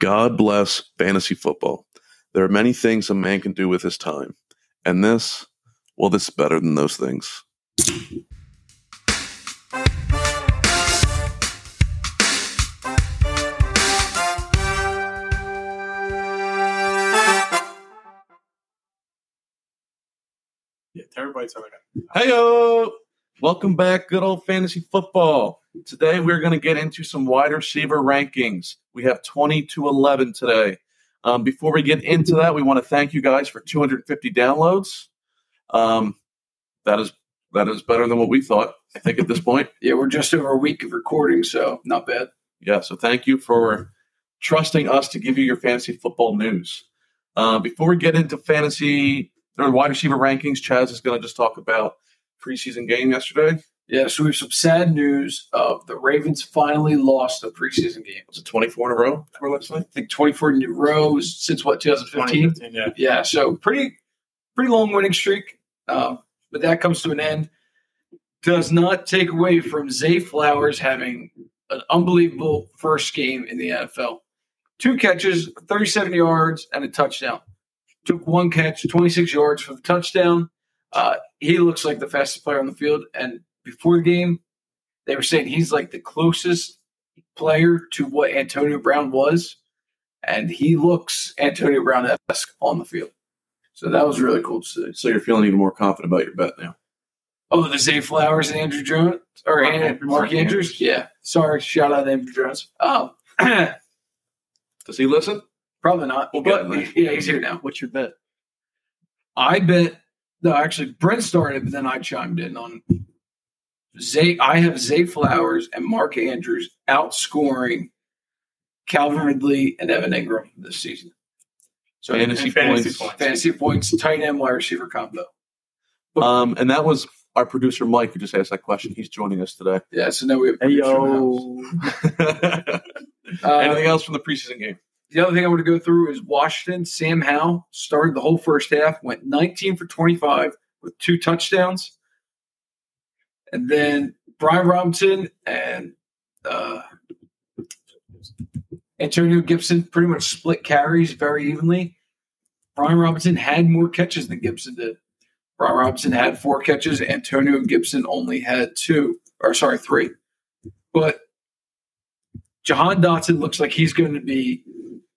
God bless fantasy football. There are many things a man can do with his time. And this, well, this is better than those things. Yeah, terabytes are like Heyo! Welcome back, good old fantasy football. Today we're going to get into some wide receiver rankings. We have 20 to 11 today. Um, before we get into that, we want to thank you guys for 250 downloads. Um, that is that is better than what we thought. I think at this point. Yeah, we're just over a week of recording, so not bad. Yeah, so thank you for trusting us to give you your fantasy football news. Uh, before we get into fantasy or wide receiver rankings, Chaz is going to just talk about preseason game yesterday. Yeah, so we have some sad news of the Ravens finally lost a preseason game. Was it 24 in a row? We're listening. I think 24 in a row since what 2015. 2015. Yeah. Yeah, so pretty pretty long winning streak, um, but that comes to an end. Does not take away from Zay Flowers having an unbelievable first game in the NFL. Two catches, 37 yards, and a touchdown. Took one catch, 26 yards for the touchdown. Uh, he looks like the fastest player on the field. And before the game, they were saying he's like the closest player to what Antonio Brown was. And he looks Antonio Brown esque on the field. So that was really cool to see. So you're feeling even more confident about your bet now. Oh, the Zay Flowers and Andrew Jones or Mark Mark, Andrews. Mark Andrews. Yeah, sorry, shout out to Andrew Jones. Oh, Does he listen? probably not. We'll but him, yeah, he's here now. What's your bet? I bet. No, actually, Brent started, but then I chimed in on Zay. I have Zay Flowers and Mark Andrews outscoring Calvin Ridley and Evan Engram this season. So Fantasy fantasy points. points. fantasy points, tight end, wide receiver combo. Um, and that was our producer Mike who just asked that question. He's joining us today. Yeah, so now we have Hey yo. Uh, Anything else from the preseason game? The other thing I want to go through is Washington. Sam Howell started the whole first half, went 19 for 25 with two touchdowns. And then Brian Robinson and uh, Antonio Gibson pretty much split carries very evenly. Brian Robinson had more catches than Gibson did. Brian Robinson had four catches. Antonio Gibson only had two, or sorry, three. But Jahan Dotson looks like he's going to be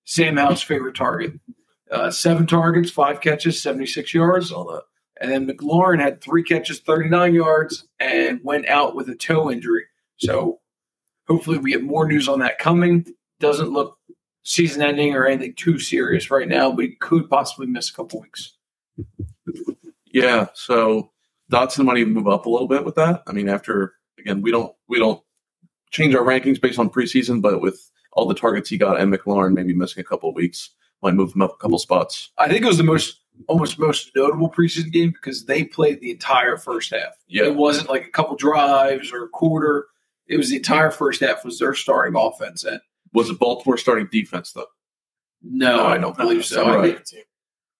Sam Howell's favorite target. Uh, seven targets, five catches, 76 yards. All that. And then McLaurin had three catches, 39 yards, and went out with a toe injury. So hopefully we get more news on that coming. Doesn't look season ending or anything too serious right now, but he could possibly miss a couple weeks. Yeah. So Dotson might even move up a little bit with that. I mean, after again, we don't we don't change our rankings based on preseason, but with all the targets he got and McLaurin maybe missing a couple of weeks, might move him up a couple spots. I think it was the most almost most notable preseason game because they played the entire first half. Yeah. It wasn't like a couple drives or a quarter. It was the entire first half was their starting offense. And Was it Baltimore starting defense though? no, I don't believe so. Right. I think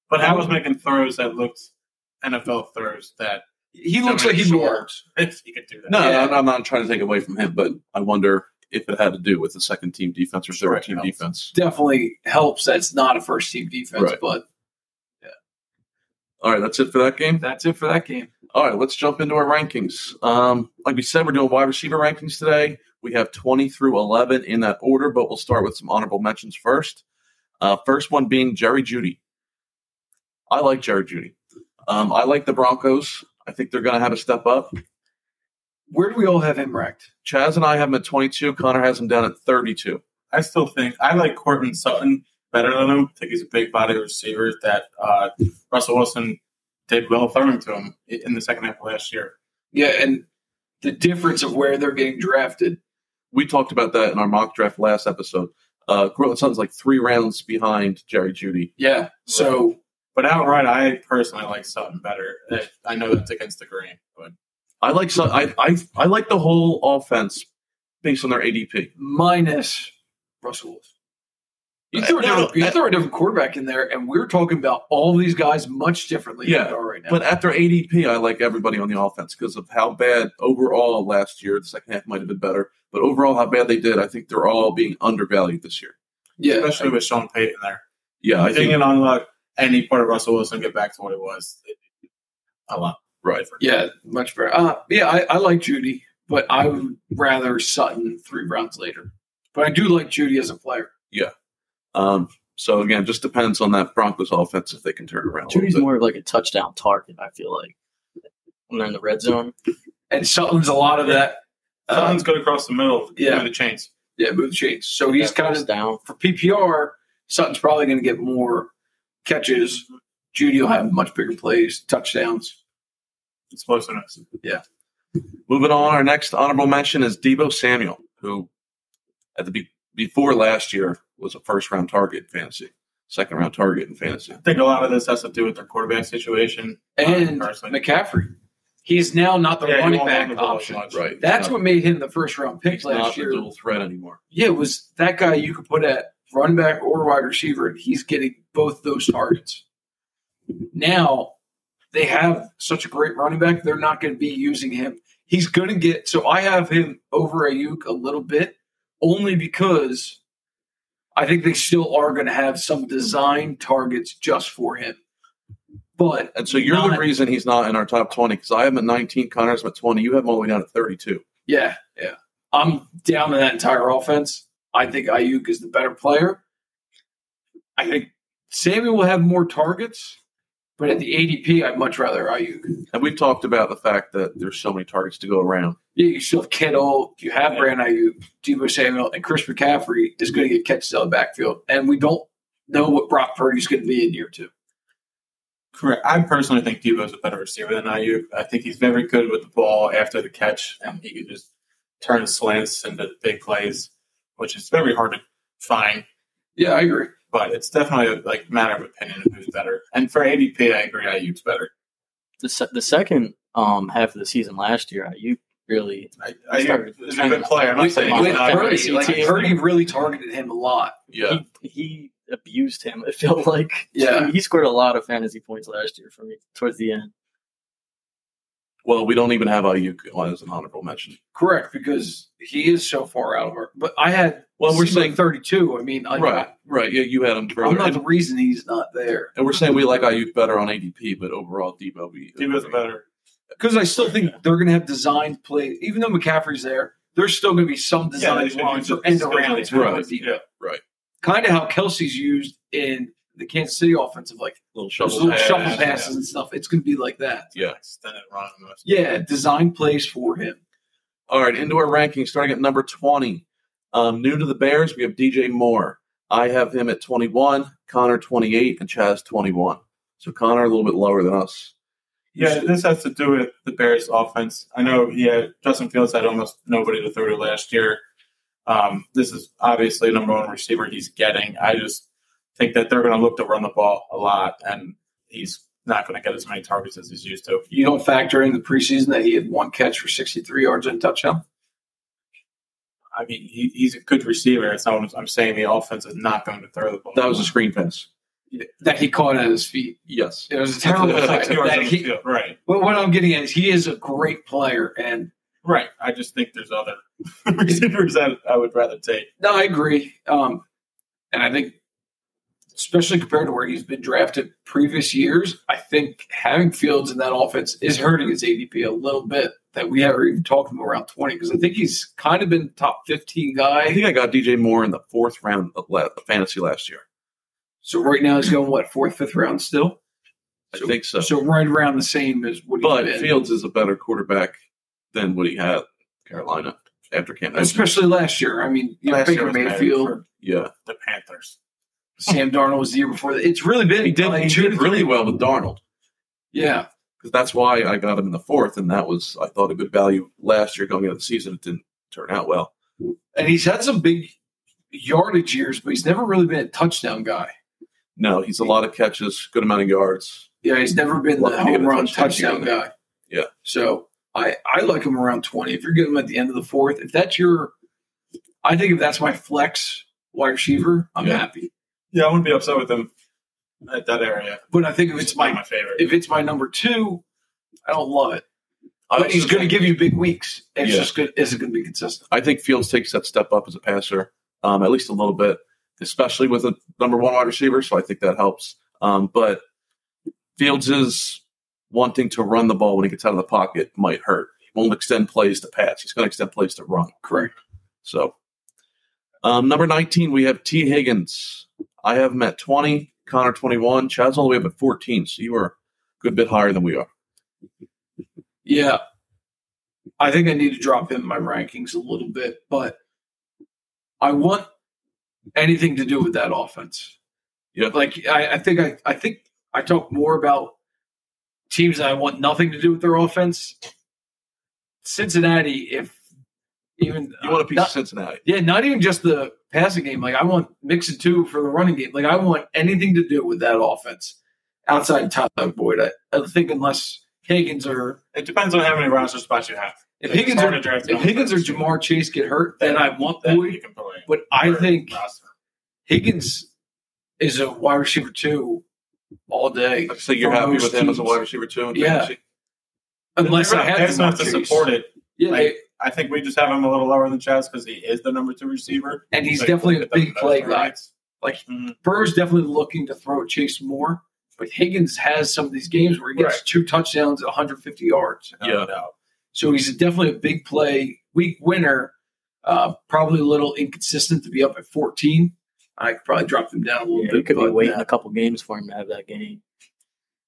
But I was making throws that looked NFL throws that he looks like he belongs. he could do that. No, Yeah. I'm, I'm not trying to take away from him, but I wonder if it had to do with the second team defense or third Right. team defense. Definitely helps. That's not a first team defense, Right. but All right, that's it for that game. that's it for that game. All right, let's jump into our rankings. Um, like we said, we're doing wide receiver rankings today. We have 20 through 11 in that order, but we'll start with some honorable mentions first. Uh, first one being Jerry Jeudy. I like Jerry Jeudy. Um, I like the Broncos. I think they're going to have a step up. Where do we all have him ranked? Chaz and I have him at 22. Connor has him down at 32. I still think I like Courtland Sutton better than him. I think he's a big body receiver that uh, Russell Wilson did well throwing to him in the second half of last year. Yeah, and the difference of where they're getting drafted. We talked about that in our mock draft last episode. Uh, Courtland Sutton's like three rounds behind Jerry Jeudy. Yeah. So But outright, I personally like Sutton better. I know that's against the grain, but I like Sut- I, I I like the whole offense based on their ADP. minus Russell Wilson. You Uh, throw, a different, you uh, throw a different quarterback in there, and we're talking about all these guys much differently Yeah, than they are right now. But after ADP, I like everybody on the offense because of how bad overall last year. The second half might have been better, but overall how bad they did, I think they're all being undervalued this year. Yeah, especially with Sean Payton there. Yeah, I I think think on luck any part of Russell Wilson get back to what it was. A lot. right. yeah, much better. Uh, yeah, I, I like Jeudy, but I would rather Sutton three rounds later. But I do like Jeudy as a player. Um, so again, just depends on that Broncos offense if they can turn it around. Jeudy's more of like a touchdown target. I feel like when they're in the red zone. And Sutton's a lot of that. Uh, Sutton's good across the middle. Yeah. Yeah. the chains. yeah, move the chains. So he's that kind of down. for PPR. Sutton's probably going to get more catches. Judy will have much bigger plays, touchdowns. Explosiveness. Yeah. Moving on, our next honorable mention is Deebo Samuel, who at the be- before last year was a first round target in fantasy, second round target in fantasy. I think a lot of this has to do with their quarterback situation. And Personally. McCaffrey. He's now not the Yeah, running back the option. much. Right. That's He's what made him the first round pick not, he's not last the year. dual threat anymore. Yeah, it was that guy you could put at running back or wide receiver, and he's getting both those targets. Now they have such a great running back, they're not going to be using him. He's going to get so I have him over Aiyuk a little bit, only because I think they still are going to have some design targets just for him. But And so you're the reason he's not in our top 20 because I have him at 19, Connor's at 20. You have him all the way down at 32. Yeah, yeah. I'm down in that entire offense. I think Aiyuk is the better player. I think Samuel will have more targets, but at the ADP, I'd much rather Aiyuk. And we've talked about the fact that there's so many targets to go around. Yeah, you still have Kittle, you have Yeah. Brand Aiyuk, Deebo Samuel, and Chris McCaffrey is going to get catches out of the backfield. And we don't know what Brock Purdy's going to be in year two. Correct. I personally think Deebo's a better receiver than Aiyuk. I think he's very good with the ball after the catch, and he can just turn slants into big plays, which is very hard to find. Yeah, I agree. But it's definitely a like matter of opinion of who's better. And for ADP, I agree Aiyuk's better. The se- the second um half of the season last year, you really I, Started Aiyuk is a good player. I'm not saying With he's not. Purdy, Purdy, like, Purdy really targeted him a lot. Yeah. he, he abused him. It felt like Yeah. he scored a lot of fantasy points last year for me towards the end. Well, we don't even have Aiyuk as an honorable mention. Correct, because he is so far out of our. But I had Well, we're saying 32. I mean, I, right, right. Yeah, you had him I'm further. not the reason he's not there and we're saying we like Aiyuk better on ADP, but overall, Deebo we Deebo's better. because I still think they're going to have designed plays. Even though McCaffrey's there, there's still going to be some design they should lines or end the around skills right, with Deebo. Yeah. Kind of how Kelce's used in the Kansas City offensive, like little those shuffle little pass. shuffle passes yeah. and stuff. It's going to be like that. Yeah. Extended run. Yeah, design plays for him. All right, into our rankings, starting at number 20. Um, new to the Bears, we have DJ Moore. I have him at 21, Connor 28, and Chaz 21. So Connor a little bit lower than us. Yeah, this has to do with the Bears' offense. I know, yeah, Justin Fields had almost nobody to throw to last year. Um, this is obviously the number one receiver he's getting. I just think that they're going to look to run the ball a lot, and he's not going to get as many targets as he's used to. You don't factor in the preseason that he had one catch for 63 yards and a touchdown. I mean, he, he's a good receiver. It's not what I'm saying. The offense is not going to throw the ball. That was a screen pass. That he caught at his feet. Yes. It was a terrible That's play. Two yards That on the he- Right, But what I'm getting at is he is a great player, and right. I just think there's other receivers that I would rather take. no, I agree. Um, and I think, especially compared to where he's been drafted previous years, I think having Fields in that offense is hurting his ADP a little bit. That we haven't even talked him around 20 because I think he's kind of been top 15 guy. I think I got DJ Moore in the fourth round of la- fantasy last year. So right now he's going what fourth, fifth round still. I think so. So right around the same as what he's but. Fields is a better quarterback than what he had Carolina after Cam especially last year. I mean, you know, Last Baker Mayfield, for Yeah. the Panthers. Sam Darnold was the year before. It's really been He did, like he did really well with Darnold. Yeah, because that's why I got him in the fourth, and that was I thought a good value last year going into the season. It didn't turn out well. and he's had some big yardage years, but he's never really been a touchdown guy. No, he's a lot of catches, good amount of yards. Yeah, he's never been the Lucky to get home run touchdown touchdown guy. Yeah. So I I like him around twenty. If you're getting him at the end of the fourth, if that's your, I think if that's my flex wide receiver, I'm Yeah. happy. Yeah, I wouldn't be upset with him at that area. But I think if it's my my favorite. if it's my number two, I don't love it. But he's going to give you big weeks. It's Yeah. just good. Isn't going to be consistent. I think Fields takes that step up as a passer, um, at least a little bit. especially with a number one wide receiver. So I think that helps. Um, but Fields is wanting to run the ball when he gets out of the pocket might hurt. He won't extend plays to pass. He's going to extend plays to run. Correct. So, um, number 19, we have Tee Higgins. I have him at 20, Connor 21, Chad's all the way up at 14. So you are a good bit higher than we are. Yeah. I think I need to drop him in my rankings a little bit, but I want anything to do with that offense. Yeah. Like I, I think I, I think I talk more about teams that I want nothing to do with their offense. Cincinnati, if even You want a uh, piece not- of Cincinnati. yeah, not even just the passing game. Like I want Mixon too for the running game. Like I want anything to do with that offense outside of Tyler Boyd. I, I think unless Higgins or It depends on how many roster spots you have. if Like, Higgins or if Higgins or. Ja'Marr Chase get hurt, then I want Then Boyd. But I think roster. Higgins is a wide receiver too all day. So you're happy with him as a wide receiver too? Yeah. Unless I have enough to support it. Yeah, Like, I think we just have him a little lower than Chaz because he is the number two receiver. and he's Like, definitely a look at those big play guy. right? Like Mhm. Burr's definitely looking to throw Chase more, but Higgins has some of these games where he gets Right. two touchdowns at 150 yards. Yeah. So he's definitely a big play week winner. Uh, probably a little inconsistent to be up at 14. I could probably drop him down a little Yeah, bit. you could be waiting uh, a couple games for him to have that game.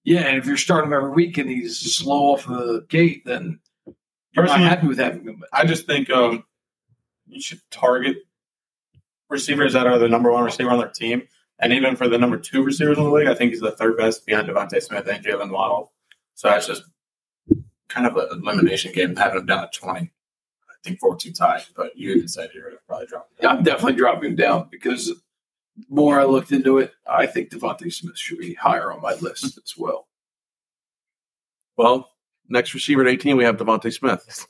yeah, and if you're starting him every week and he's slow off the gate, then you're not Personally, happy with having him. I just think um, you should target receivers that are the number one receiver on their team. And even for the number two receivers in the league, I think he's the third best behind DeVonta Smith and Jalen Waddle. So that's just kind of an elimination game, having him down at 20. I think 14 ties, but you said you're going to probably drop him Yeah. I'm definitely dropping him down because the more I looked into it, I think DeVonta Smith should be higher on my list as well. Well, next receiver at 18, we have DeVonta Smith.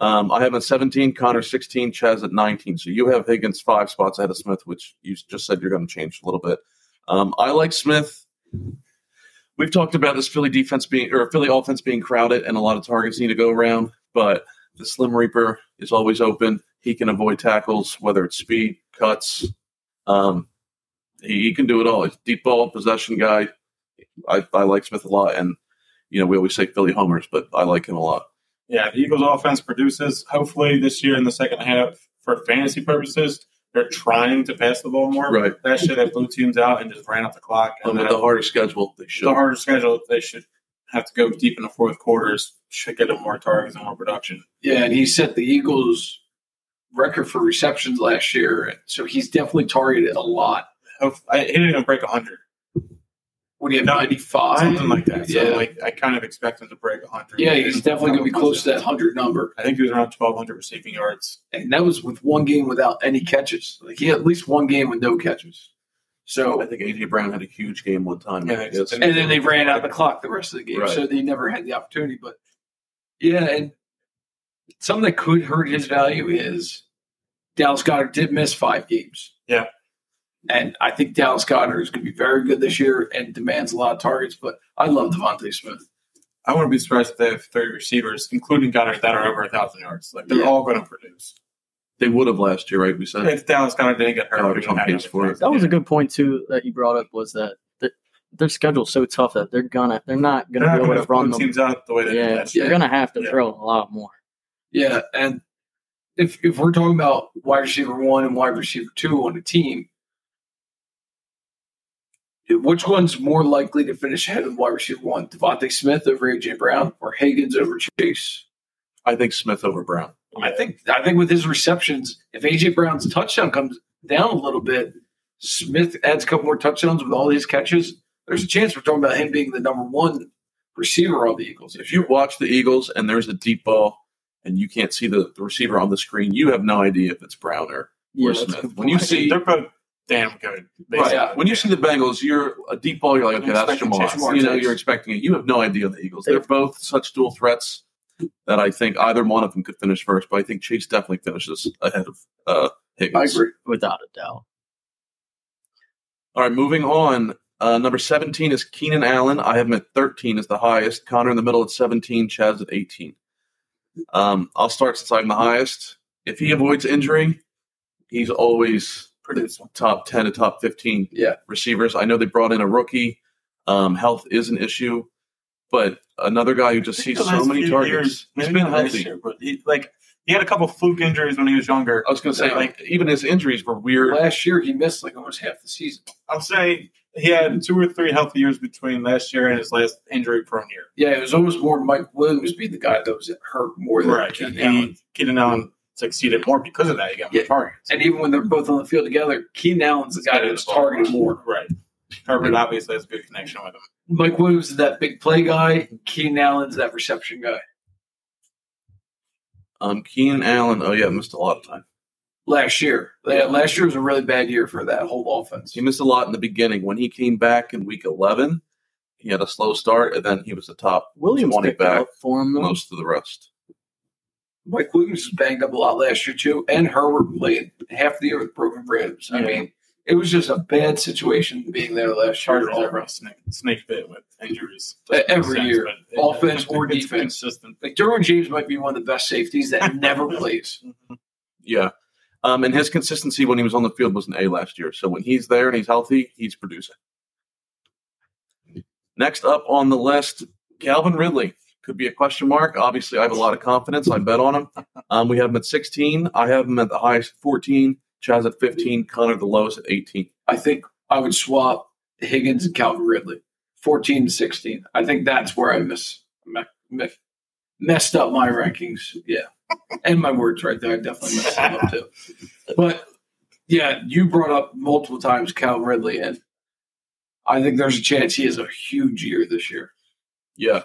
Um, I have at 17, Connor 16, Chaz at 19. So you have Higgins five spots ahead of Smith, which you just said you're going to change a little bit. Um, I like Smith. We've talked about this Philly defense being or Philly offense being crowded and a lot of targets need to go around, but the Slim Reaper is always open. He can avoid tackles, whether it's speed, cuts. Um, he, he can do it all. He's deep ball possession guy. I, I like Smith a lot, and you know we always say Philly homers, but I like him a lot. Yeah, the Eagles offense produces. Hopefully, this year in the second half, for fantasy purposes, they're trying to pass the ball more. Right. That shit that blew teams out and just ran up the clock. And And with the harder schedule, they should. the harder schedule, they should have to go deep in the fourth quarters. Should get them more targets and more production. Yeah, and he set the Eagles record for receptions last year, so he's definitely targeted a lot. He didn't even break 100, What do you have, No, 95? something like that. So, Yeah. like, I kind of expect him to break 100. yeah, he's definitely going to be close to that 100 number. I think he was around 1,200 receiving yards. And that was with one game without any catches. Like he had at least one game with no catches. So I think AJ Brown had a huge game one time. Yeah, Yes. it's- and then they ran out the clock the rest of the game, Right. so they never had the opportunity. But yeah, and something that could hurt his value is Dallas Goedert did miss five games. Yeah. And I think Dallas Goedert is going to be very good this year and demands a lot of targets. But I love DeVonta Smith. I wouldn't be surprised if they have 30 receivers, including Goedert, that are over 1,000 yards. Like, they're Yeah. all going to produce. They would have last year, right? We said. If Dallas Goedert didn't get hurt, Goedert's we wouldn't on pace for it. That was a good point too that you brought up was that th- their schedule's so tough that they're gonna they're not They're gonna not be able going to to run run them. teams out the way they did Yeah, last they're gonna have to Yeah. throw a lot more. Yeah, and if if we're talking about wide receiver one and wide receiver two on a team, which one's more likely to finish ahead of wide receiver one? DeVonta Smith over AJ Brown or Higgins over Chase? I think Smith over Brown. I think I think with his receptions, if AJ Brown's touchdown comes down a little bit, Smith adds a couple more touchdowns with all these catches. There's a chance we're talking about him being the number one receiver on the Eagles. If you watch the Eagles and there's a deep ball and you can't see the, the receiver on the screen, you have no idea if it's Brown or, Yeah, or Smith. When you see they're both damn good. Right. basically. When you see the Bengals, you're a deep ball. You're like, okay, You're that's expecting Ja'Marr. Ja'Marr You know, you're expecting it. You have no idea the Eagles. They're both such dual threats that I think either one of them could finish first. But I think Chase definitely finishes ahead of uh, I agree. without a doubt. All right, moving on. Uh, number 17 is Keenan Allen. I have him at 13 as the highest. Connor in the middle at 17. Chaz at 18. Um, I'll start since I'm the highest. If he avoids injury, he's always Produce one. top 10 to top 15 Yeah. receivers. I know they brought in a rookie. Um, health is an issue, but another guy who just sees so many targets. years, He's maybe been not last healthy. year, but he, like he had a couple fluke injuries when he was younger. I was going to say, Like- like, even his injuries were weird. Last year he missed like almost half the season. I'm saying he had two or three healthy years between last year and his last injury prone year. Yeah, it was almost more Mike Williams being the guy that was hurt more than Right. Keenan He, Allen. Keenan Allen succeeded more because of that. He got more Yeah. targets. And even when they're both on the field together, Keenan Allen's the guy that was targeted more. Right. Herbert obviously has a good connection with him. Mike Williams is that big play guy. Keenan Allen's that reception guy. Um, Keenan Allen, oh, yeah, missed a lot of time. Last year, Yeah, last year was a really bad year for that whole offense. He missed a lot in the beginning. When he came back in week 11, he had a slow start, and then he was the top Williams 20 picked back for him. though. most of the rest. Mike Williams was banged up a lot last year too, and Herbert played half the year with broken ribs. I Yeah. mean, it was just a bad situation being there last year. Chargers are a snake, snake bit with injuries. Every year, but it- offense or it's defense. Consistent. Like Derwin James might be one of the best safeties that never plays. Yeah. Um, and his consistency when he was on the field was an A last year. So when he's there and he's healthy, he's producing. Next up on the list, Calvin Ridley. Could be a question mark. Obviously, I have a lot of confidence. I bet on him. Um, we have him at 16. I have him at the highest 14. Chaz at 15. Connor the lowest at 18. I think I would swap Higgins and Calvin Ridley, fourteen to sixteen. I think that's where I miss, me- messed up my rankings. Yeah, and my words right there. I definitely messed them up too. But yeah, you brought up multiple times Calvin Ridley, and I think there's a chance he has a huge year this year. Yeah.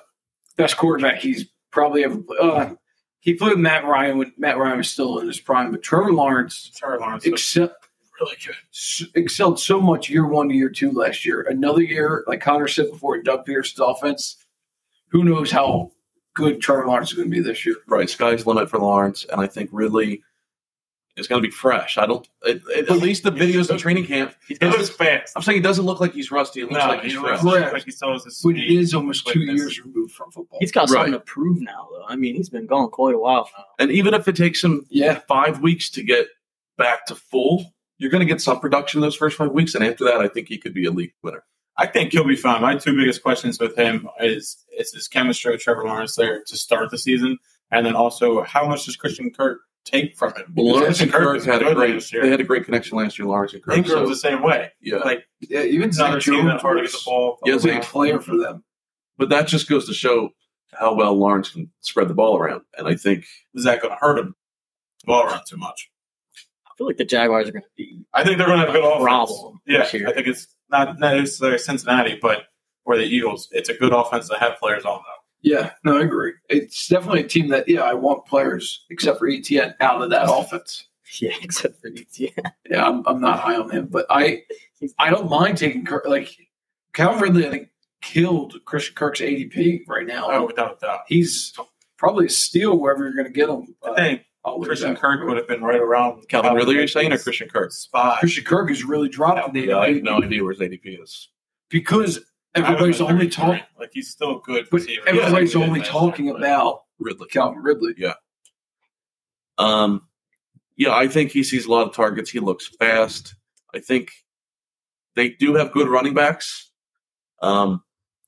Best quarterback he's probably ever. played. Uh, he played with Matt Ryan when Matt Ryan was still in his prime, but Trevor Lawrence Trevor Lawrence was excel, really good. excelled so much year one to year two last year. Another year, like Connor said before, Doug Pederson's offense. Who knows how good Trevor Lawrence is going to be this year? Right. Sky's the limit for Lawrence. And I think Ridley is going to be fresh. I don't, at, at least the videos in training camp, he He looks fast. I'm saying he doesn't look like he's rusty. It looks No, like he's fresh. fresh. like he still has his But it speed. is almost two quickness. years removed from football. He's got Right. something to prove now, though. I mean, he's been gone quite a while now. And even if it takes him yeah, five weeks to get back to full, you're going to get some production those first five weeks. And after that, I think he could be a league winner. I think he'll be fine. My two biggest questions with him is is his chemistry with Trevor Lawrence there to start the season, and then also how much does Christian Kirk take from him? Well, Lawrence and Kirk had a great, they had a great connection last year, Lawrence and Kirk. Engram's So, the same way. yeah. Like yeah. Even another Zach team that Jones targets the was ball. Yeah, a Zach- player for them. but that just goes to show how well Lawrence can spread the ball around. And I think Is that going to hurt him? Ball around too much. I feel like the Jaguars are going to be. I think they're going to have a good offense. Problem Yeah, this year. I think it's not not necessarily Cincinnati, but or the Eagles. It's a good offense that have players on though. Yeah, no, I agree. It's definitely a team that, yeah, I want players except for ETN out of that offense. Yeah, except for ETN. Yeah, I'm, I'm not high on him, but I I don't mind taking Kirk. Like Calvin Ridley, I think killed Christian Kirk's ADP right now. Oh, without a doubt. He's probably a steal wherever you're going to get him. I Uh, think I'll Christian. Kirk would have been right around Calvin Ridley, you're saying, or Christian Kirk? spot. Christian Kirk has really dropped in the Yeah, I have ADP no idea where his ADP is. because everybody's I only talking, like he's still good. but everybody's Yeah, only talking year, about Ridley. Calvin Ridley. Yeah. Um, yeah, I think he sees a lot of targets. He looks fast. I think they do have good running backs. Um,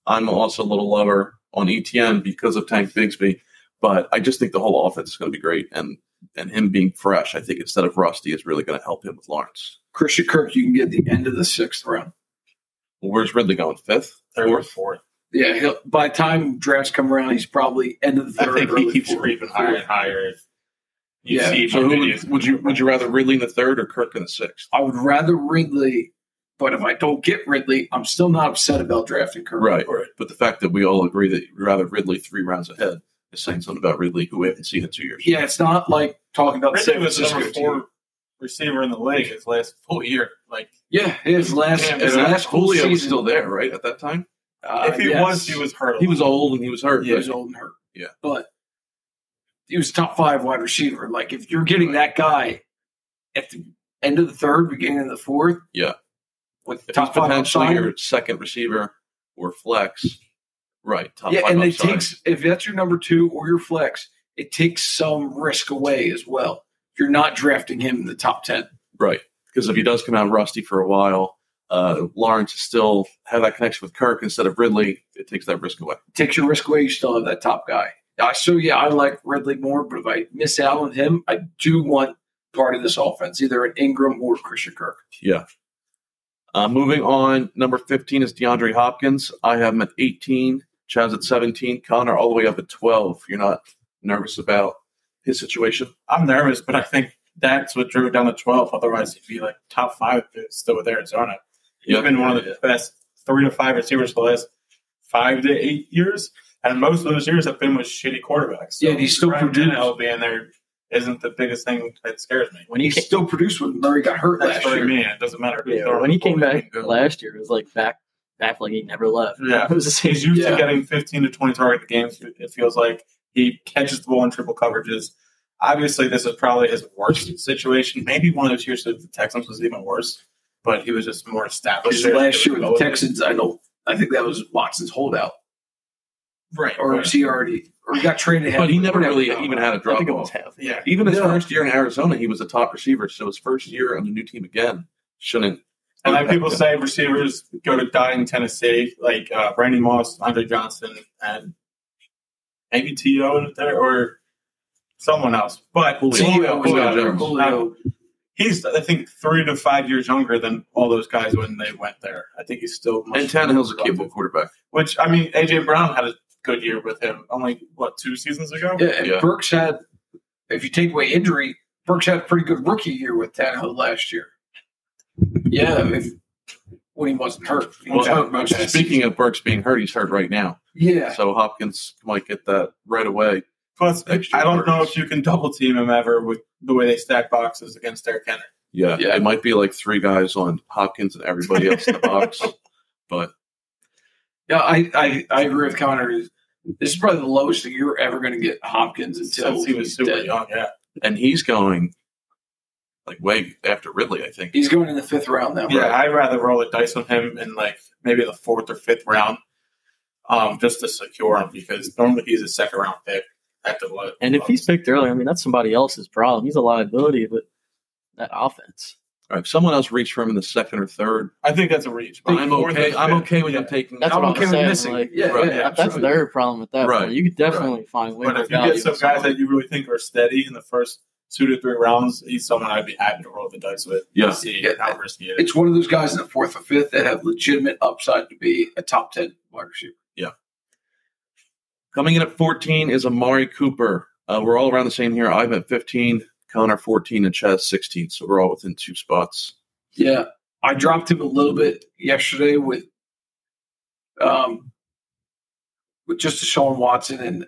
I'm also a little lower on ETN because of Tank Bigsby, but I just think the whole offense is going to be great. And and him being fresh, I think instead of rusty, is really going to help him with Lawrence. Christian Kirk, you can get the end of the sixth round. Well, where's Ridley going? Fifth, Third or fourth? fourth. Yeah, he'll, by the time drafts come around, he's probably end of the third. I third. think he keeps creeping higher and higher. You Yeah, see So who would, would you would you rather Ridley in the third or Kirk in the sixth? I would rather Ridley, but if I don't get Ridley, I'm still not upset about drafting Kirk. Right. Right. But the fact that we all agree that you'd rather Ridley three rounds ahead is saying something about Ridley, who we haven't seen in two years. Yeah, it's not like talking about the Ridley San was the Francisco number team. four receiver in the league his last full year. Like Yeah, his last Damn, his last full Julio season was still there, right? At that time, Uh, if he yes. was, he was hurt. he was old and he was hurt. He was old and hurt. Yeah. but he was top five wide receiver. Like if you're getting that guy at the end of the third, beginning of the fourth, Yeah. with If top five potentially upside, your second receiver or flex, right? Top yeah, five and it takes if that's your number two or your flex, it takes some risk away as well. You're not drafting him in the top ten. right. because if he does come out rusty for a while, uh, Lawrence still have that connection with Kirk instead of Ridley. It takes that risk away. Takes your risk away. You still have that top guy. Uh, so yeah, I like Ridley more, but if I miss out on him, I do want part of this offense, either an Engram or Christian Kirk. Yeah. Uh, moving on, number 15 is DeAndre Hopkins. I have him at 18, Chaz at 17, Connor all the way up at 12. You're not nervous about his situation? I'm nervous, but I think that's what drew it down to 12. Otherwise, he'd be like top five if it's still with Arizona. He's Yeah. been one of the best three to five receivers for the last five to eight years. And most of those years have been with shitty quarterbacks. Yeah, and he's still Ryan produced. Tannehill being there isn't the biggest thing that scares me. When he He came, still produced when Murray got hurt That's last what I year. mean. It doesn't matter. who's yeah, when he came back last year, it was like back back like he never left. Yeah. it was the same. He's used Yeah. to getting 15 to 20 target games. It feels like he catches the ball in triple coverages. Obviously, this is probably his worst situation. Maybe one of those years with the Texans was even worse, but he was just more established. There. last year with the Texans, I don't. I think that was Watson's holdout, right? or was he already, or he got traded? But he never Whatever. really even had a drop think it was half. yeah. Even his Yeah. first year in Arizona, he was a top receiver. So his first year on the new team again shouldn't. And like people say, receivers go to die in Tennessee, like uh, Randy Moss, Andre Johnson, and maybe T.O. in there or someone else. But Julio. Julio, Julio Julio, Jones. Julio. he's I think three to five years younger than all those guys when they went there. I think he's still much And Tannehill's a more capable quarterback. Which I mean, AJ Brown had a good year with him. Only what two seasons ago? Yeah, and Yeah. Burks had. If you take away injury, Burks had a pretty good rookie year with Tannehill last year. Yeah, if when he wasn't hurt. He was Well, hurt uh, most Speaking of Burks being hurt, he's hurt right now. Yeah. So Hopkins might get that right away. Plus, I don't know if you can double team him ever with the way they stack boxes against Derrick Henry. Yeah, Yeah. it might be like three guys on Hopkins and everybody else in the box. But Yeah, I, I, I agree with Connor. This is probably the lowest that you're ever going to get Hopkins until Since he was super dead. young, yeah. and he's going like way after Ridley, I think. He's going in the fifth round now. Yeah, right? I'd rather roll the dice on him in like maybe the fourth or fifth round, um, just to secure him because normally he's a second round pick at the low. And if he's picked early, I mean that's somebody else's problem. He's a liability, but that offense. All right, if someone else reached for him in the second or third, I think that's a reach. but I'm okay. I'm okay with yeah. him taking. That's I'm what okay I'm with saying. missing. Like, Yeah, Right. yeah, that's absolutely. their problem at that Right. point. You could definitely find way But if you get some guys someone. that you really think are steady in the first two to three rounds, he's someone I'd be happy to roll the dice with. Yeah. to see Yeah. how risky it is. It's one of those guys in the fourth or fifth that have legitimate upside to be a top 10 wide receiver. Yeah. Coming in at 14 is Amari Cooper. Uh, we're all around the same here. I'm at 15, Connor 14, and Chaz 16. So we're all within two spots. Yeah, I dropped him a little bit yesterday with, um, with just Deshaun Watson and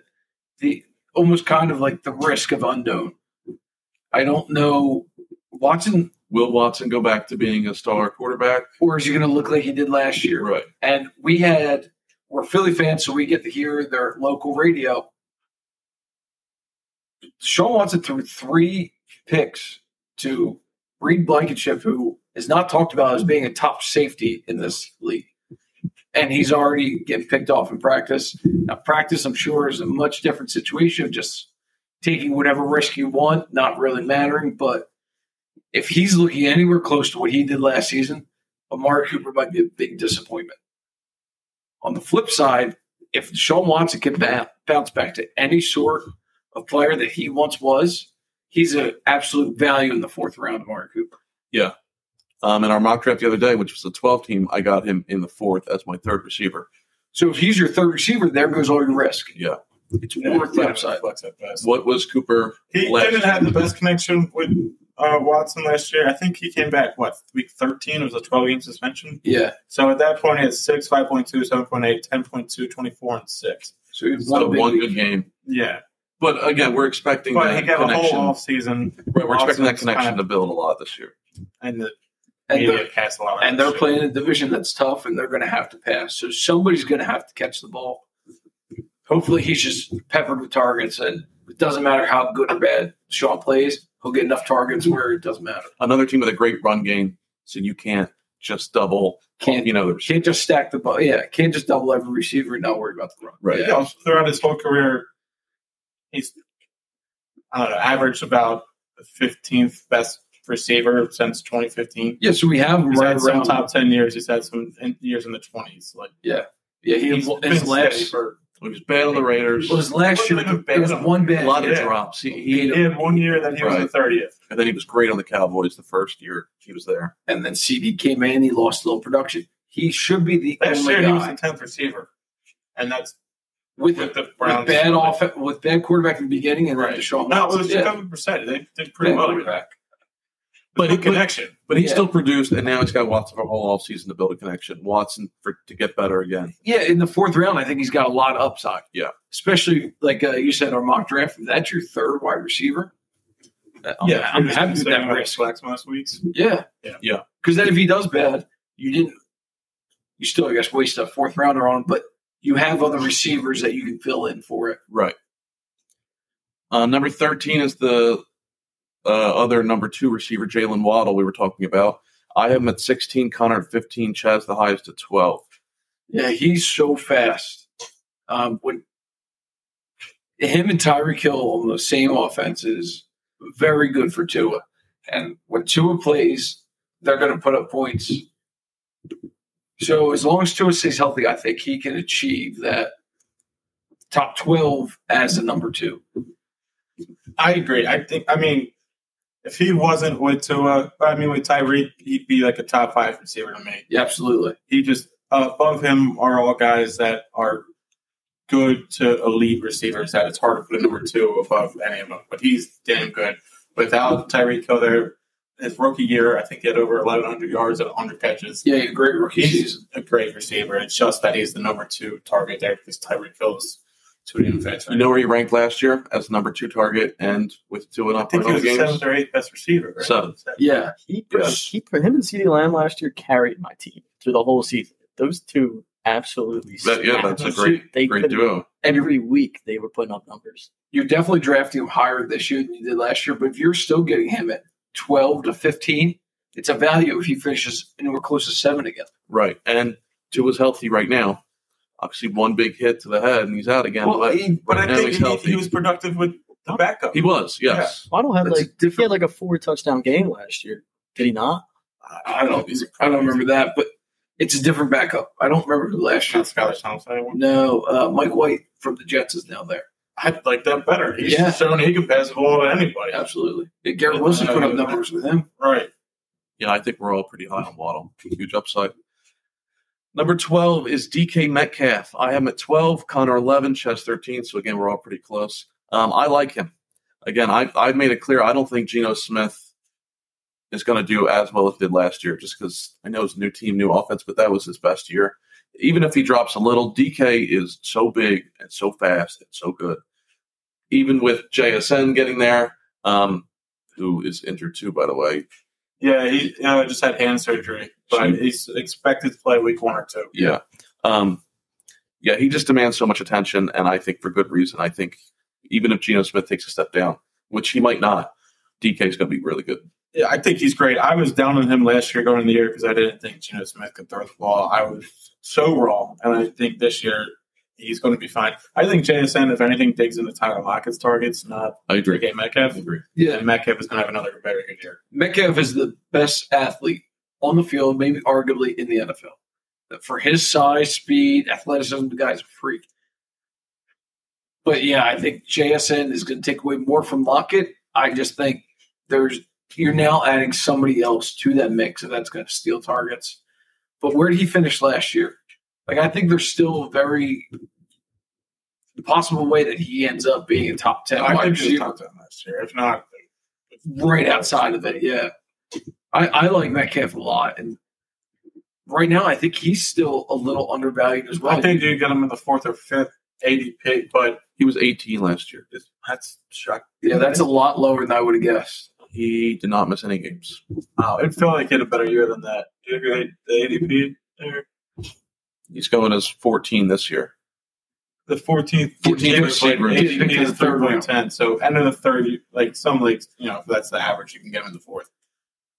the almost kind of like the risk of unknown. I don't know Watson, Will Watson go back to being a star quarterback? or is he going to look like he did last year? Right. And we had we're Philly fans, so we get to hear their local radio. Sean Watson threw three picks to Reed Blankenship, who is not talked about as being a top safety in this league. And he's already getting picked off in practice. Now, practice, I'm sure, is a much different situation just taking whatever risk you want, not really mattering. But if he's looking anywhere close to what he did last season, Amari Cooper might be a big disappointment. On the flip side, if Sean Watson can bounce back to any sort of player that he once was, he's an absolute value in the fourth round of Amari Cooper. Yeah. Um, in our mock draft the other day, which was the 12 team, I got him in the fourth as my third receiver. So if he's your third receiver, there goes all your risk. Yeah. It's Yeah, worth yeah, upside. flex at best. What was Cooper? He last didn't year? have the best connection with uh, Watson last year. I think he came back, what, week 13? It was a 12 game suspension. Yeah. So at that point, he had 6, 5.2, 7.8, 10.2 24, and 6. So he So won one good game. Yeah. But again, we're expecting But that he got a connection. whole off season. right, we're expecting that connection kind to build a lot this year. And the And they're, cast a lot and they're playing a division that's tough, and they're going to have to pass. So somebody's going to have to catch the ball. Hopefully, he's just peppered with targets, and it doesn't matter how good or bad Sean plays. He'll get enough targets where it doesn't matter. Another team with a great run game, so you can't just double. Can't You know, the can't just stack the ball. Yeah, can't just double every receiver and not worry about the run. Right. Yeah. Yeah, throughout his whole career, he's I don't know, averaged about the fifteenth best receiver since 2015. Yeah, so we have He's right had some around. top 10 years. He's had some years in the 20s. Like yeah, yeah, he's been his steady last for. He was bad on the Raiders. well, his last year It Wasn't even there was bad. one a lot of Yeah. drops. He, He he, had one year that he was the 30th. and then he was great on the Cowboys the first year he was there. and then CeeDee came in. He lost a little production. He should be the Last only year he was the 10th receiver, and that's with, with the with bad off with bad quarterback in the beginning and Right. then Deshaun. No, it Watson. was yeah, Jacoby Brissett. They did pretty bad well. quarterback. But But he- connection. But he Yeah. still produced, and now he's got Watson for a whole offseason to build a connection. Watson for to get better again. Yeah, in the fourth round, I think he's got a lot of upside. Yeah. especially like uh, you said, our mock draft. That's your third wide receiver. Uh, I'm, Yeah, I'm happy with that risk. risk. Flex most weeks. Yeah, Yeah. Yeah. Because then if he does bad, you didn't. You still, I guess, waste a fourth rounder on, him, but you have other receivers that you can fill in for it. Right. Uh, number 13 is the uh, other number two receiver, Jalen Waddle, we were talking about. I have him at 16, Connor at 15, Chaz the highest at 12. Yeah, he's so fast. Um, when him and Tyreek Hill on the same offense is very good for Tua, and when Tua plays, they're going to put up points. So as long as Tua stays healthy, I think he can achieve that top twelve as a number two. I agree. I think. I mean, if he wasn't with Tua, I mean with Tyreek, he'd be like a top five receiver to me. Yeah, absolutely. He just uh, above him are all guys that are good to elite receivers. That it's hard to put a number two above any of them. But he's damn good. Without Tyreek Hill there, his rookie year, I think he had over 1,100 yards and 100 catches. Yeah, great rookie He's season. a great receiver. It's just that he's the number two target there because Tyreek Hill is too damn. You know where he ranked last year as number two target and with two and I up think he was the games? seventh or eighth best receiver. Right? Seventh. Yeah, He, Yeah. he him and CeeDee Lamb last year carried my team through the whole season. Those two absolutely. That- yeah, that's a great, They great duo. Every week they were putting up numbers. you're definitely drafting him higher this year than you did last year. But if you're still getting him at 12 to 15, it's a value if he finishes anywhere close to seven again. Right. And Tua's healthy right now. Obviously, one big hit to the head and he's out again. Well, but he- But I think he, he was productive with the backup. he was, yes. Waddle had That's like he had like a four touchdown game last year. Did he not? I don't, I don't remember that, but it's a different backup. I don't remember who last year. Not Skylar Thompson anymore. No, uh, Mike White from the Jets is now there. I like that better. He's Yeah. shown he can pass the ball to anybody. Absolutely. Yeah, Garrett Wilson put up numbers with him. Right. Yeah, I think we're all pretty high on Waddle. Huge upside. Number 12 is DK Metcalf. I am at 12, Connor 11, Chess 13. So, again, we're all pretty close. Um, I like him. Again, I, I've made it clear I don't think Geno Smith is going to do as well as did last year just because I know a new team, new offense, but that was his best year. Even if he drops a little, DK is so big and so fast and so good. Even with JSN getting there, um, who is injured too, by the way, Yeah, he uh, just had hand surgery, but he's expected to play week one or two. Yeah. Um, yeah, he just demands so much attention, and I think for good reason. I think even if Geno Smith takes a step down, which he might not, DK is going to be really good. Yeah, I think he's great. I was down on him last year going into the year because I didn't think Geno Smith could throw the ball. I was so wrong, and I think this year he's going to be fine. I think JSN, if anything, digs into Tyler Lockett's targets, not I agree. DK Metcalf. I agree. Yeah. And Metcalf is going to have another very good year. Metcalf is the best athlete on the field, maybe arguably in the NFL. For his size, speed, athleticism, the guy's a freak. But yeah, I think JSN is going to take away more from Lockett. I just think there's you're now adding somebody else to that mix, and that's going to steal targets. But where did he finish last year? Like I think there's still a very possible way that he ends up being a top ten I think he was top 10 last year. If not, right outside of it. Yeah, I, I like Metcalf a lot, and right now I think he's still a little undervalued as well. I think you get him in the fourth or fifth ADP, but He was 18 last year. that's shocking. yeah, that's a lot lower than I would have guessed. He did not miss any games. Wow, it felt like he had a better year than that. Do you agree? The ADP there? He's going as 14 this year. the 14th, 14th receiver. ADP Pick in is the third round. 10. So end of the third, like some leagues, you know, if that's the average, you can get him in the fourth.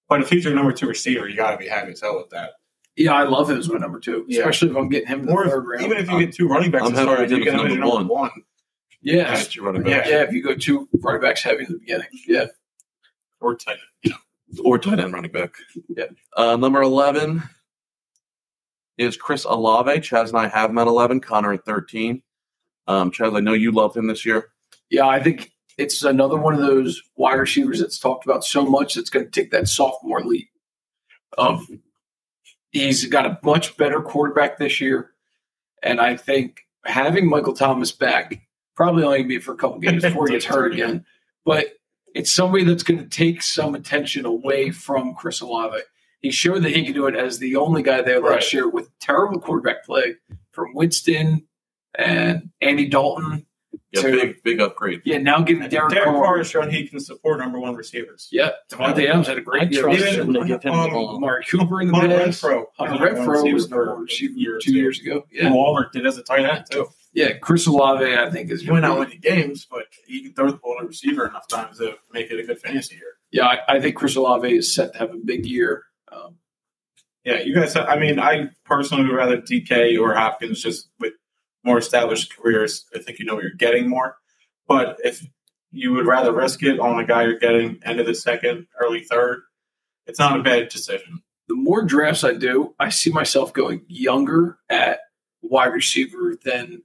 But if he's your number two receiver, you got to be happy as hell with that. Yeah, I love him as my number two, Yeah. especially if I'm getting him in the Or third round. even if you get two running backs I'm to happy start, with you get him as number number one. yeah, That's your running yeah, back. If you go two running backs heavy in the beginning, yeah, Or tight. You know. or tight end running back. Yeah. Uh, number 11 is Chris Olave. Chas and I have him at 11, Conor at 13. Um, Chas, I know you love him this year. Yeah, I think it's another one of those wide receivers that's talked about so much that's going to take that sophomore leap. Of he's got a much better quarterback this year, and I think having Michael Thomas back probably only be for a couple games before he gets hurt again. But it's somebody that's going to take some attention away from Chris Olave. He showed that he could do it as the only guy there last year with terrible quarterback play from Winston and Andy Dalton. Yeah, To- big, big upgrade. Yeah, now getting Derek Derek, Carr Carr. has shown he can support number one receivers. Yeah, Davante Adams had a great year. trust Even- him to give him the um, ball. Mark Cooper in the Hunter past. Renfrow. Hunter Renfrow was number one receiver two years ago. Yeah. Yeah, Waller did as a tight end too. yeah. Chris Olave, I think, is He went out gonna be- winning games, but he can throw the ball to the receiver enough times to make it a good fantasy year. Yeah, I, I think Chris Olave is set to have a big year. Um, Yeah, you guys. I mean, I personally would rather DK or Hopkins just with more established careers. I think you know what you're getting more. But if you would rather risk it on a guy you're getting end of the second, early third, it's not a bad decision. the more drafts I do, I see myself going younger at wide receiver than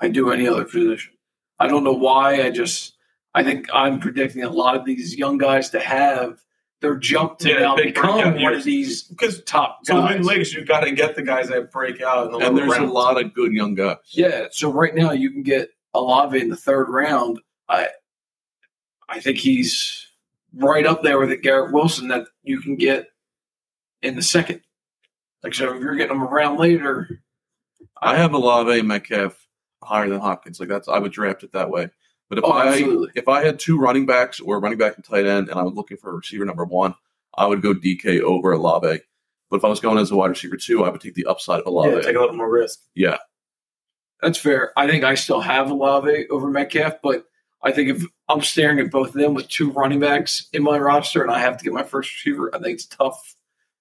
I do any other position. I don't know why. I just I think I'm predicting a lot of these young guys to have their jump to Yeah, now big become breakout one years. of these Because top so guys. in leagues, you've got to get the guys that break out in the And lower there's a lot of good young guys. Yeah, so right now you can get Olave in the third round. I I think he's right up there with the Garrett Wilson that you can get in the second. Like so, if you're getting him around later, I have Olave Metcalf higher than Hopkins. Like that's I would draft it that way. But if Oh, I absolutely. if I had two running backs or running back and tight end, and I was looking for a receiver number one, I would go DK over Olave. But if I was going as a wide receiver two, I would take the upside of Olave. Yeah, take a little more risk. Yeah, that's fair. I think I still have Olave over Metcalf, but I think if I'm staring at both of them with two running backs in my roster and I have to get my first receiver, I think it's tough,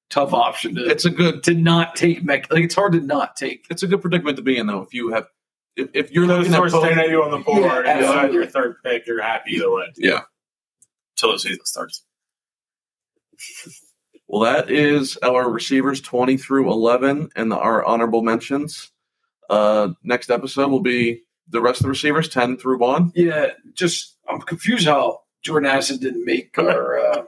tough option to it's a good to not take. Like it's hard to not take. it's a good predicament to be in though. If you have if, if you're Those looking are at both, staying at you on the board, Yeah, and you decide absolutely. your third pick, you're happy either way. yeah. Until the season starts. Well, that is our receivers 20 through 11 and our honorable mentions. Uh, next episode will be the rest of the receivers 10 through 1. Yeah, just I'm confused how Jordan Addison didn't make our uh,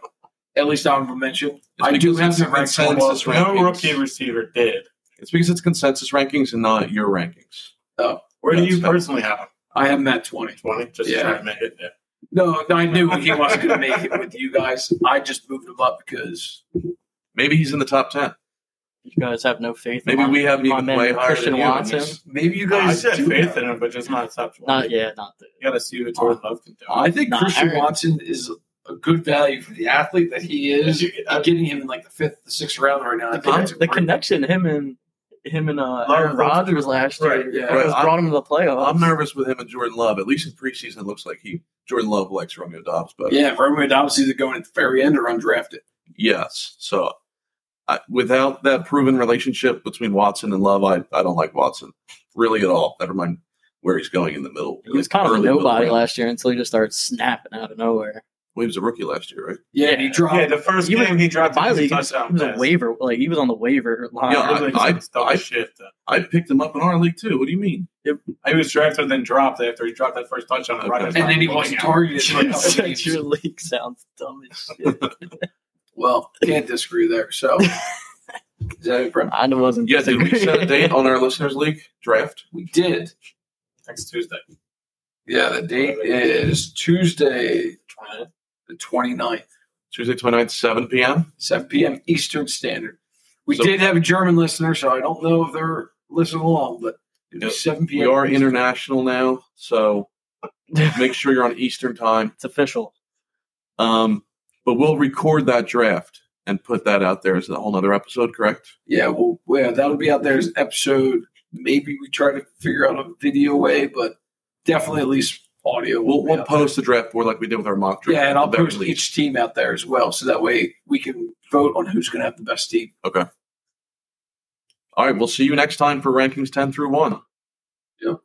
at least honorable mention. I do because have it's him consensus well. Consensus no rookie receiver did. It's because it's consensus rankings and not your rankings. Where do you personally have him? I have him at 20. 20? Just Yeah. trying to make it. Yeah. No, no, I knew he wasn't going to make it with you guys. I just moved him up because Maybe he's in the top 10. You guys have no faith. Maybe in we have him my even man way higher Christian than you, Watson. he's- maybe you I guys said do faith have in him. him, but just not top 20. Not yet, not the. You got to see what Jordan Love can do. I think Nah, Christian Aaron- Watson is a good value for the athlete that he is. You- I- getting him in like the fifth, the sixth round right now. I The, the connection him and him and uh, Love Aaron Rodgers last year Right, yeah. almost Right, brought him to the playoffs. I'm nervous with him and Jordan Love. At least in preseason, it looks like he Jordan Love likes Romeo Doubs. But Yeah, Romeo Doubs either going at the very end or undrafted. yes. So I, without that proven relationship between Watson and Love, I, I don't like Watson really at all. Never mind where he's going in the middle. He was kind of a nobody last year until he just started snapping out of nowhere. Well, he was a rookie last year, right? Yeah, and he dropped. Yeah, the first He was- game he dropped My a league, he touchdown. was a pass. waiver, like he was on the waiver line. Yeah, I- like dumb I- shit. though. I picked him up in our league too. What do you mean? He was drafted and then dropped after he dropped that first touchdown. Okay. Right And and then he wasn't targeted. for a couple Such games. your league sounds dumb as shit. Well, can't disagree there. So, is that it, Brent? I wasn't. Yeah, did we set a date on our listeners' league draft? We did. next Tuesday. Yeah, the date is Tuesday, the 29th, Tuesday 29th, 7 p.m. 7 p.m. Eastern Standard. We So- did have a German listener, so I don't know if they're listening along, but it'll be Yep. 7 We p.m. are Eastern. international now, so make sure you're on Eastern time. It's official. Um, but we'll record that draft and put that out there as a whole nother episode, correct? Yeah, well, yeah, that'll be out there as an episode. Maybe we try to figure out a video way, but definitely at least audio. We'll, we'll there. post the draft board like we did with our mock draft. Yeah, and I'll at the very post least. each team out there as well, so that way we can vote on who's going to have the best team. Okay. All right, we'll see you next time for rankings 10 through 1. Yep.